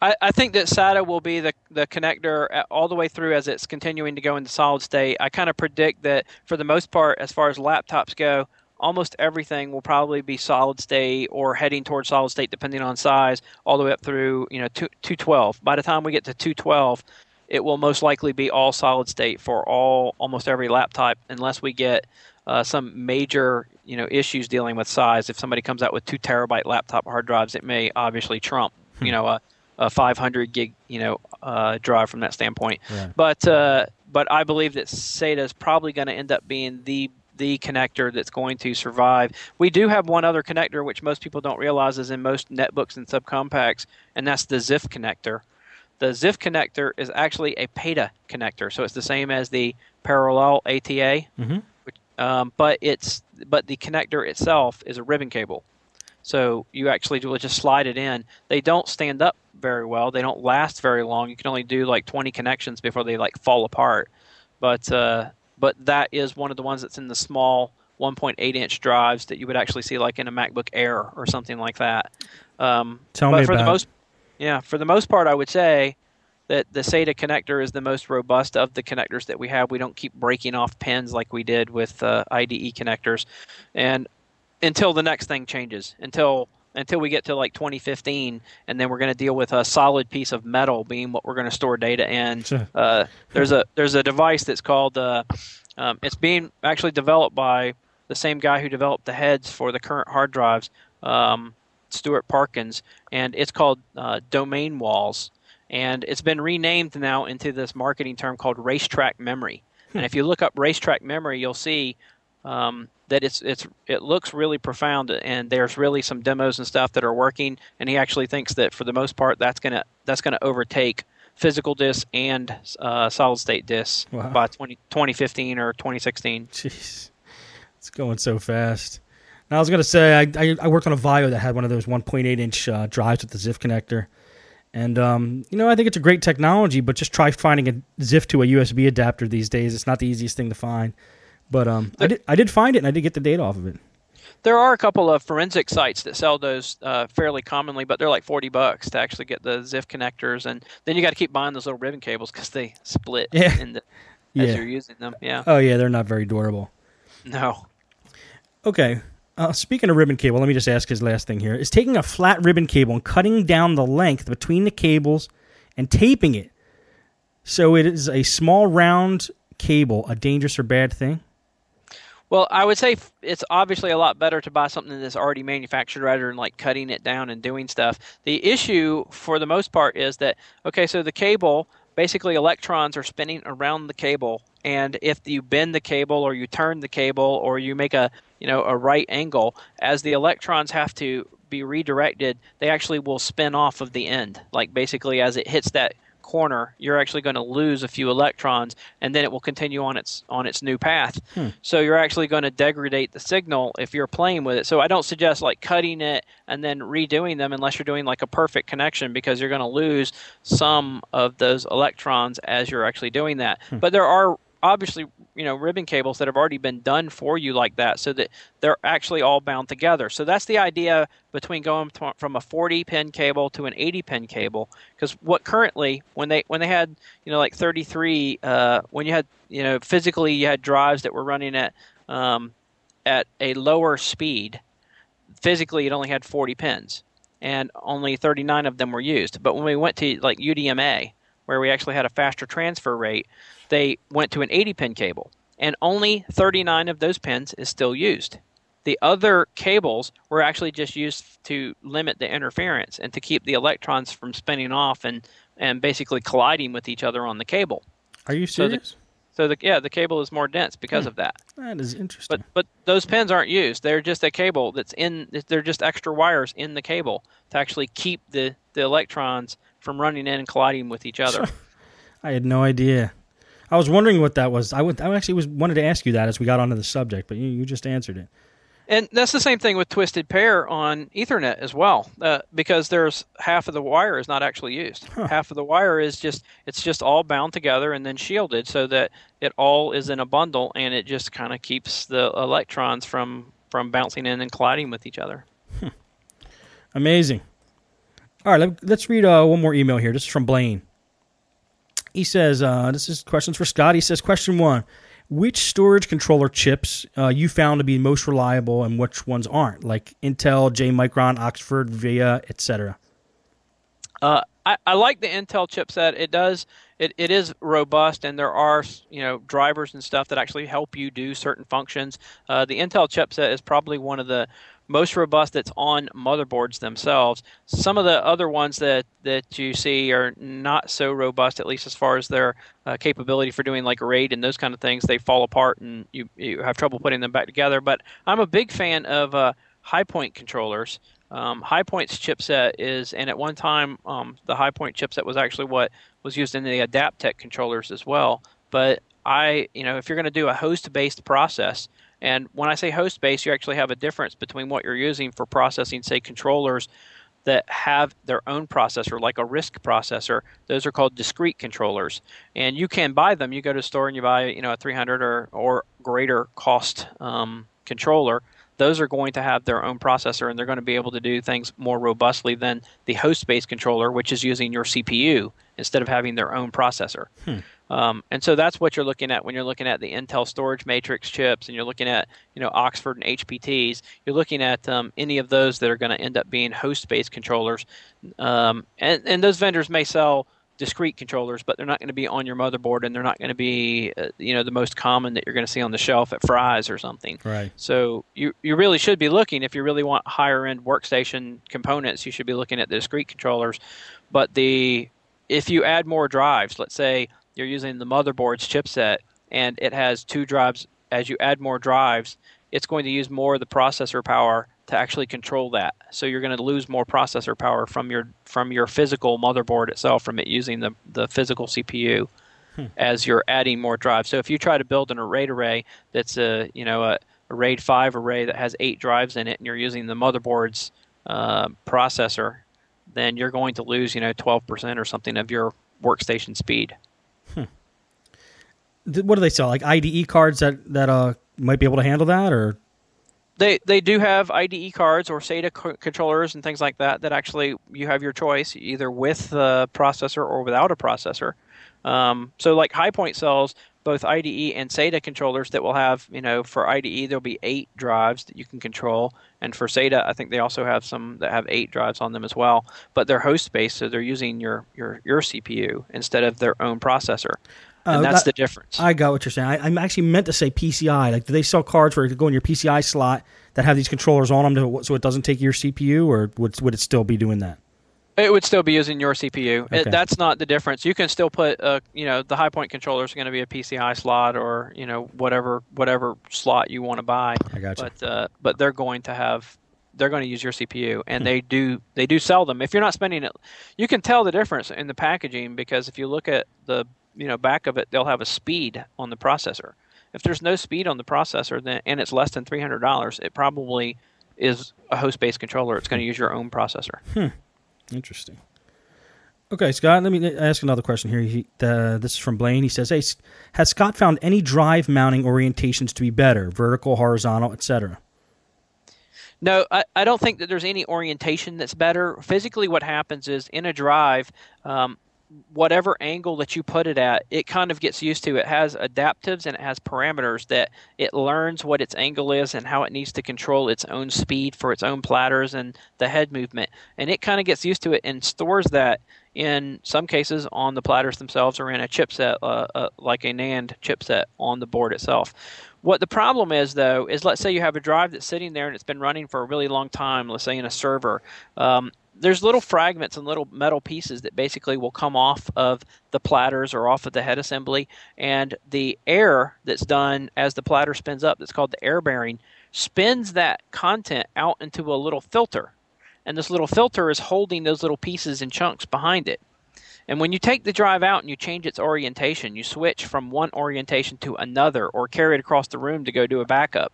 I, I think that SATA will be the the connector all the way through as it's continuing to go into solid state. I kind of predict that for the most part, as far as laptops go, almost everything will probably be solid state or heading towards solid state depending on size all the way up through you know 212 by the time we get to 212 it will most likely be all solid state for all almost every laptop unless we get uh, some major you know issues dealing with size. If somebody comes out with two terabyte laptop hard drives, it may obviously trump you know a, a 500 gig you know uh, drive from that standpoint. Yeah. But uh, but I believe that SATA is probably going to end up being the the connector that's going to survive. We do have one other connector which most people don't realize is in most netbooks and subcompacts, and that's the ZIF connector. The ZIF connector is actually a PATA connector, so it's the same as the parallel ATA. Mm-hmm. Um, but it's but the connector itself is a ribbon cable, so you actually will just slide it in. They don't stand up very well. They don't last very long. You can only do like 20 connections before they like fall apart. But uh, but that is one of the ones that's in the small 1.8 inch drives that you would actually see like in a MacBook Air or something like that. Um,
Tell me
for
about
the most, yeah, for the most part, I would say that the SATA connector is the most robust of the connectors that we have. We don't keep breaking off pins like we did with uh, IDE connectors, and until the next thing changes, until until we get to like 2015, and then we're going to deal with a solid piece of metal being what we're going to store data in. Uh, there's a there's a device that's called uh, um, it's being actually developed by the same guy who developed the heads for the current hard drives, um, Stuart Parkins, and it's called uh, domain walls, and it's been renamed now into this marketing term called racetrack memory. and if you look up racetrack memory, you'll see um, that it's it's it looks really profound, and there's really some demos and stuff that are working. And he actually thinks that for the most part, that's gonna that's gonna overtake physical disks and uh, solid state disks wow. by 20, 2015 or 2016.
Jeez, it's going so fast. Now I was gonna say I, I, I worked on a Vaio that had one of those 1.8 inch uh, drives with the ZIF connector, and um, you know I think it's a great technology, but just try finding a ZIF to a USB adapter these days. It's not the easiest thing to find. But um, I did I did find it and I did get the data off of it.
There are a couple of forensic sites that sell those uh, fairly commonly, but they're like forty bucks to actually get the ZIF connectors, and then you got to keep buying those little ribbon cables because they split
yeah.
the,
yeah.
as you're using them. Yeah.
Oh yeah, they're not very durable.
No.
Okay. Uh, speaking of ribbon cable, let me just ask his last thing here: Is taking a flat ribbon cable and cutting down the length between the cables and taping it so it is a small round cable a dangerous or bad thing?
Well, I would say it's obviously a lot better to buy something that's already manufactured rather than like cutting it down and doing stuff. The issue, for the most part, is that okay, so the cable basically electrons are spinning around the cable, and if you bend the cable or you turn the cable or you make a you know a right angle, as the electrons have to be redirected, they actually will spin off of the end. Like basically, as it hits that corner, you're actually going to lose a few electrons, and then it will continue on its on its new path. Hmm. So you're actually going to degrade the signal if you're playing with it. So I don't suggest like cutting it and then redoing them unless you're doing like a perfect connection because you're going to lose some of those electrons as you're actually doing that. Hmm. But there are obviously you know ribbon cables that have already been done for you like that so that they're actually all bound together. So that's the idea between going from a 40 pin cable to an 80 pin cable because what currently when they when they had you know like 33 uh, when you had you know physically you had drives that were running at um, at a lower speed physically it only had 40 pins and only 39 of them were used. But when we went to like udma where we actually had a faster transfer rate they went to an 80 pin cable, and only 39 of those pins is still used. The other cables were actually just used to limit the interference and to keep the electrons from spinning off and, and basically colliding with each other on the cable.
Are you serious?
So the, so the yeah, the cable is more dense because hmm. of that.
That is interesting.
But but those pins aren't used. They're just a cable that's in. They're just extra wires in the cable to actually keep the the electrons from running in and colliding with each other.
I had no idea. I was wondering what that was. I would. I actually was wanted to ask you that as we got onto the subject, but you, you just answered it.
And that's the same thing with twisted pair on Ethernet as well, uh, because there's half of the wire is not actually used. Huh. Half of the wire is just it's just all bound together and then shielded so that it all is in a bundle and it just kind of keeps the electrons from from bouncing in and colliding with each other.
Hmm. Amazing. All right, let, us read uh, one more email here. This is from Blaine. He says, uh, this is questions for Scott. He says, question one Which storage controller chips uh, you found to be most reliable and which ones aren't, like Intel, J Micron, Oxford, VIA, etc.?
Uh, I, I, like the Intel chipset. It does it, it is robust, and there are you know drivers and stuff that actually help you do certain functions. Uh, the Intel chipset is probably one of the most robust that's on motherboards themselves. Some of the other ones that, that you see are not so robust, at least as far as their uh, capability for doing like RAID and those kind of things. They fall apart and you, you have trouble putting them back together. But I'm a big fan of uh, HighPoint controllers. Um, HighPoint's chipset is, and at one time, um, the HighPoint chipset was actually what was used in the Adaptec controllers as well. But I, you know, if you're going to do a host-based process, and when I say host based, you actually have a difference between what you're using for processing, say, controllers that have their own processor, like a RISC processor. Those are called discrete controllers, and you can buy them. You go to a store and you buy, you know, a 300 or or greater cost um, controller those are going to have their own processor and they're going to be able to do things more robustly than the host based controller, which is using your CPU instead of having their own processor.
Hmm.
Um, and so that's what you're looking at when you're looking at the Intel storage matrix chips and you're looking at you know Oxford and HPTs. You're looking at um, any of those that are going to end up being host based controllers, um, and and those vendors may sell discrete controllers, but they're not going to be on your motherboard, and they're not going to be, uh, you know, the most common that you're going to see on the shelf at Fry's or something.
Right.
So you you really should be looking if you really want higher end workstation components. You should be looking at the discrete controllers, but the if you add more drives, let's say you're using the motherboard's chipset and it has two drives. As you add more drives, it's going to use more of the processor power to actually control that. So you're going to lose more processor power from your from your physical motherboard itself from it using the the physical CPU hmm. as you're adding more drives. So if you try to build an RAID array that's a you know a, a RAID 5 array that has eight drives in it, and you're using the motherboard's uh, processor, then you're going to lose you know 12% or something of your workstation speed.
What do they sell? Like IDE cards that that uh might be able to handle that, or
they they do have IDE cards or SATA c- controllers and things like that. That actually you have your choice either with the processor or without a processor. Um, so like Highpoint sells both IDE and SATA controllers that will have you know for IDE there'll be eight drives that you can control, and for SATA I think they also have some that have eight drives on them as well. But they're host based, so they're using your your your CPU instead of their own processor and uh, that's that, the difference.
I got what you're saying. I, am actually meant to say PCI. Like, do they sell cards where you could go in your PCI slot that have these controllers on them, to, so it doesn't take your CPU, or would would it still be doing that?
It would still be using your CPU. Okay. It, that's not the difference. You can still put, uh, you know, the Highpoint controller is going to be a PCI slot or you know whatever whatever slot you want to buy.
I got
you. But uh, but they're going to have they're going to use your CPU, and hmm. they do they do sell them. If you're not spending it, you can tell the difference in the packaging because if you look at the you know back of it, they'll have a speed on the processor. If there's no speed on the processor, then and it's less than three hundred dollars, it probably is a host-based controller. It's going to use your own processor.
Hmm. Interesting. Okay, Scott. Let me ask another question here. He, uh, this is from Blaine. He says, "Hey, has Scott found any drive mounting orientations to be better, vertical, horizontal, etc.?"
No, I, I don't think that there's any orientation that's better. Physically, what happens is in a drive, um, whatever angle that you put it at, it kind of gets used to. It has adaptives and it has parameters that it learns what its angle is and how it needs to control its own speed for its own platters and the head movement. And it kind of gets used to it and stores that in some cases on the platters themselves or in a chipset, uh, uh, like a NAND chipset on the board itself. What the problem is, though, is let's say you have a drive that's sitting there and it's been running for a really long time, let's say in a server. Um, there's little fragments and little metal pieces that basically will come off of the platters or off of the head assembly, and the air that's done as the platter spins up, that's called the air bearing, spins that content out into a little filter, and this little filter is holding those little pieces and chunks behind it. And when you take the drive out and you change its orientation, you switch from one orientation to another or carry it across the room to go do a backup.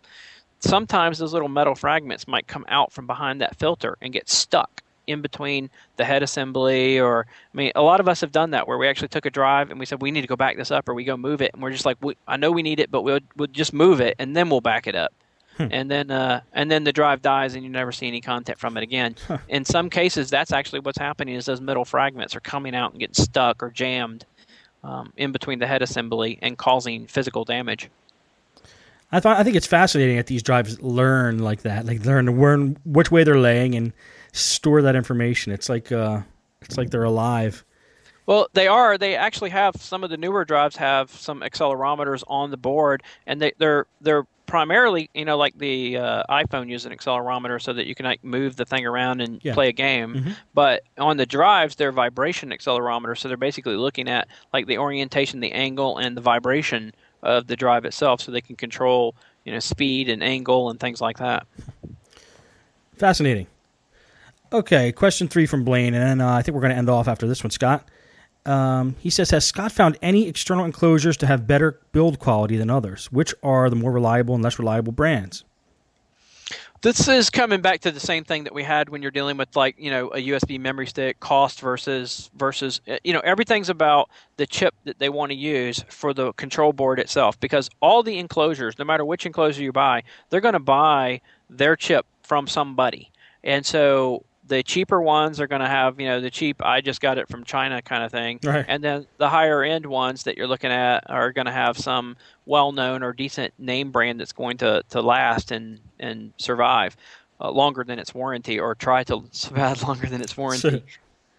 Sometimes those little metal fragments might come out from behind that filter and get stuck in between the head assembly or i mean a lot of us have done that where we actually took a drive and we said we need to go back this up or we go move it and we're just like i know we need it but we'll, we'll just move it and then we'll back it up hmm. and then uh, and then the drive dies and you never see any content from it again huh. in some cases that's actually what's happening is those middle fragments are coming out and getting stuck or jammed um, in between the head assembly and causing physical damage
I thought I think it's fascinating that these drives learn like that, like learn learn which way they're laying and store that information. It's like uh, it's like they're alive.
Well, they are. They actually have some of the newer drives have some accelerometers on the board, and they, they're they're primarily, you know, like the uh, iPhone uses an accelerometer so that you can like move the thing around and yeah. play a game. Mm-hmm. But on the drives, they're vibration accelerometers, so they're basically looking at like the orientation, the angle, and the vibration of the drive itself, so they can control, you know, speed and angle and things like that.
Fascinating. Okay, question three from Blaine, and then uh, I think we're going to end off after this one, Scott. Um, he says, Has Scott found any external enclosures to have better build quality than others? Which are the more reliable and less reliable brands?
this is coming back to the same thing that we had when you're dealing with like you know a USB memory stick cost versus versus uh, you know everything's about the chip that they want to use for the control board itself because all the enclosures no matter which enclosure you buy they're going to buy their chip from somebody and so the cheaper ones are going to have you know the cheap I just got it from China kind of thing,
Right.
and then the higher end ones that you're looking at are going to have some well known or decent name brand that's going to to last and and survive uh, longer than its warranty or try to survive longer than its warranty.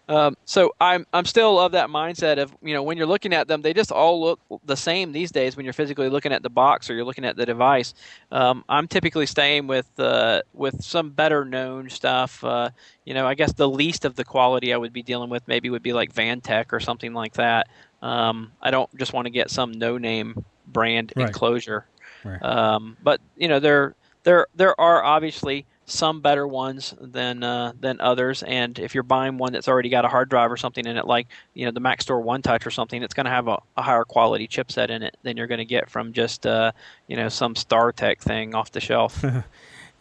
Um, so I'm I'm still of that mindset of you know when you're looking at them, they just all look the same these days. When you're physically looking at the box or you're looking at the device, um, I'm typically staying with uh, with some better known stuff. Uh, you know, I guess the least of the quality I would be dealing with maybe would be like Vantec or something like that. Um, I don't just want to get some no name brand
Right.
enclosure.
Right.
Um, but you know there there there are obviously some better ones than uh, than others, and if you're buying one that's already got a hard drive or something in it, like you know the Maxtor OneTouch or something, it's going to have a, a higher quality chipset in it than you're going to get from just uh, you know some StarTech thing off the shelf.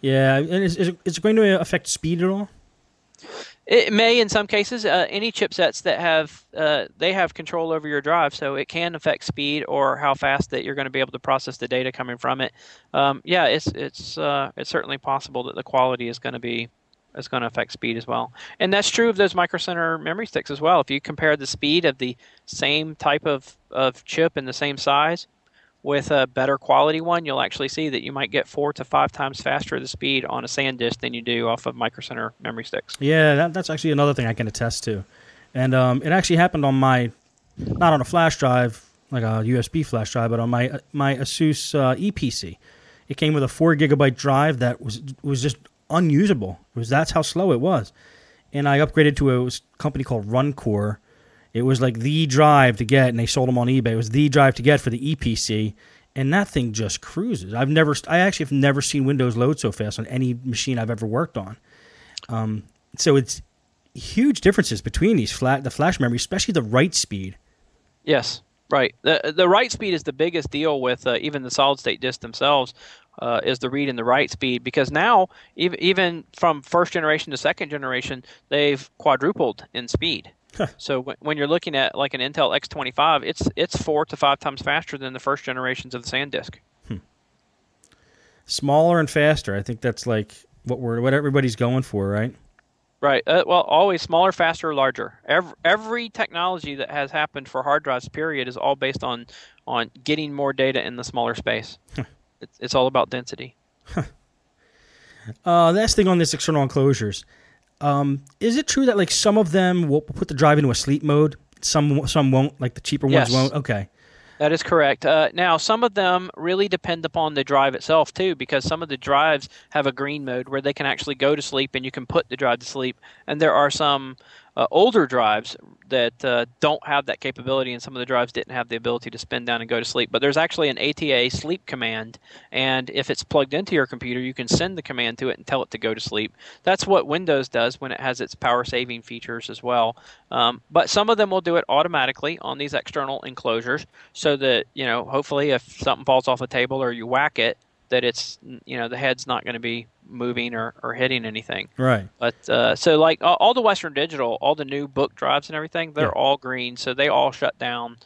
Yeah, and is, is, it- is it going to affect speed at all?
It may, in some cases, uh, any chipsets that have uh, they have control over your drive, so it can affect speed or how fast that you're going to be able to process the data coming from it. Um, yeah, it's it's uh, it's certainly possible that the quality is going to be is going to affect speed as well, and that's true of those micro center memory sticks as well. If you compare the speed of the same type of of chip in the same size with a better quality one, you'll actually see that you might get four to five times faster the speed on a SanDisk than you do off of micro center memory sticks.
Yeah, that, that's actually another thing I can attest to. And um, it actually happened on my, not on a flash drive, like a USB flash drive, but on my my Asus uh, Eee PC. It came with a four gigabyte drive that was was just unusable. It was that's how slow it was. And I upgraded to a company called Runcore. It was like the drive to get, and they sold them on eBay. It was the drive to get for the Eee PC, and that thing just cruises. I've never, I actually have never seen Windows load so fast on any machine I've ever worked on. Um, so it's huge differences between these flat, the flash memory, especially the write speed.
Yes, right. the The write speed is the biggest deal with uh, even the solid state disks themselves. Uh, is the read and the write speed because now even even from first generation to second generation they've quadrupled in speed. So when, when you're looking at like an Intel X25, it's it's four to five times faster than the first generations of the SanDisk.
Smaller and faster. I think that's like what we're what everybody's going for, right?
Right. Uh, well, always smaller, faster, larger. Every, every technology that has happened for hard drives, period, is all based on on getting more data in the smaller space. it's, it's all about density.
Uh, last thing on this external enclosures, um, is it true that like some of them will put the drive into a sleep mode, some some won't, like the cheaper ones
Yes.
won't? Okay,
That is correct. Uh, now, some of them really depend upon the drive itself too, because some of the drives have a green mode where they can actually go to sleep and you can put the drive to sleep. And there are some uh, older drives that uh, don't have that capability, and some of the drives didn't have the ability to spin down and go to sleep. But there's actually an ATA sleep command, and if it's plugged into your computer, you can send the command to it and tell it to go to sleep. That's what Windows does when it has its power saving features as well. Um, but some of them will do it automatically on these external enclosures, so that you know, hopefully, if something falls off a table or you whack it, that it's you know the head's not going to be moving or, or hitting anything.
right.
But uh, so like all, all the Western Digital, all the new book drives and everything, they're
Yeah.
all green, so they all shut down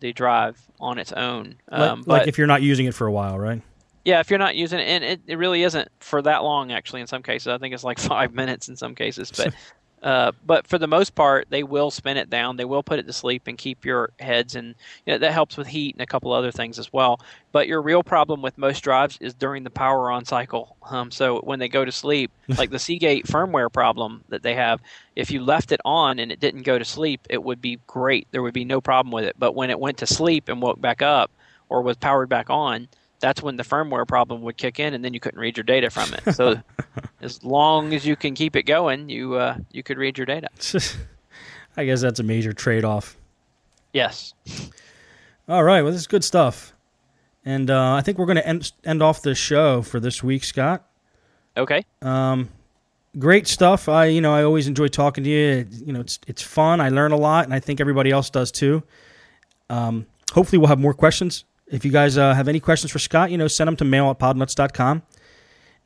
the drive on its own.
Like,
Um,
like
but
if you're not using it for a while, right?
yeah, if you're not using it, and it, it really isn't for that long actually. In some cases, I think it's like five minutes in some cases, but. Uh, but for the most part, they will spin it down. They will put it to sleep and keep your heads, and you know, that helps with heat and a couple other things as well. But your real problem with most drives is during the power on cycle. Um, so when they go to sleep, like the Seagate firmware problem that they have, if you left it on and it didn't go to sleep, it would be great. There would be no problem with it. But when it went to sleep and woke back up or was powered back on, that's when the firmware problem would kick in, and then you couldn't read your data from it. So, as long as you can keep it going, you uh, you could read your data.
I guess that's a major trade off.
Yes.
All right, well, this is good stuff. And uh, I think we're going to end, end off the show for this week, Scott.
Okay.
Um, great stuff. I, you know, I always enjoy talking to you. You know, it's it's fun. I learn a lot, and I think everybody else does too. Um, hopefully, we'll have more questions. If you guys uh, have any questions for Scott, you know, send them to mail at podnuts.com.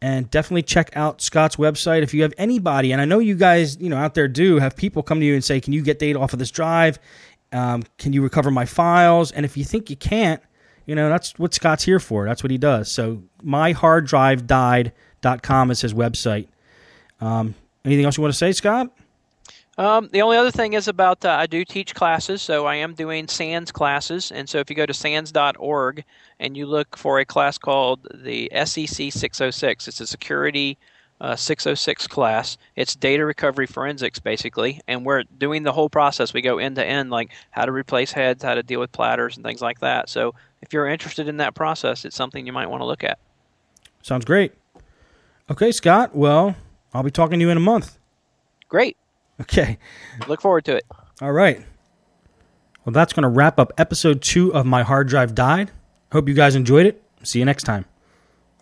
and definitely check out Scott's website. If you have anybody, and I know you guys, you know, out there do have people come to you and say, "Can you get data off of this drive? Um, can you recover my files?" And if you think you can't, you know, that's what Scott's here for. That's what he does. So myharddrivedied.com is his website. Um, anything else you want to say, Scott?
Um, the only other thing is about uh, I do teach classes, so I am doing SANS classes. And so if you go to SANS.org and you look for a class called the SEC 606, it's a security uh, 606 class. It's data recovery forensics, basically. And we're doing the whole process. We go end to end, like how to replace heads, how to deal with platters, and things like that. So if you're interested in that process, it's something you might want to look at.
Sounds great. Okay, Scott. Well, I'll be talking to you in a month.
Great.
Okay.
Look forward to it.
All right. Well, that's going to wrap up episode two of My Hard Drive Died. Hope you guys enjoyed it. See you next time.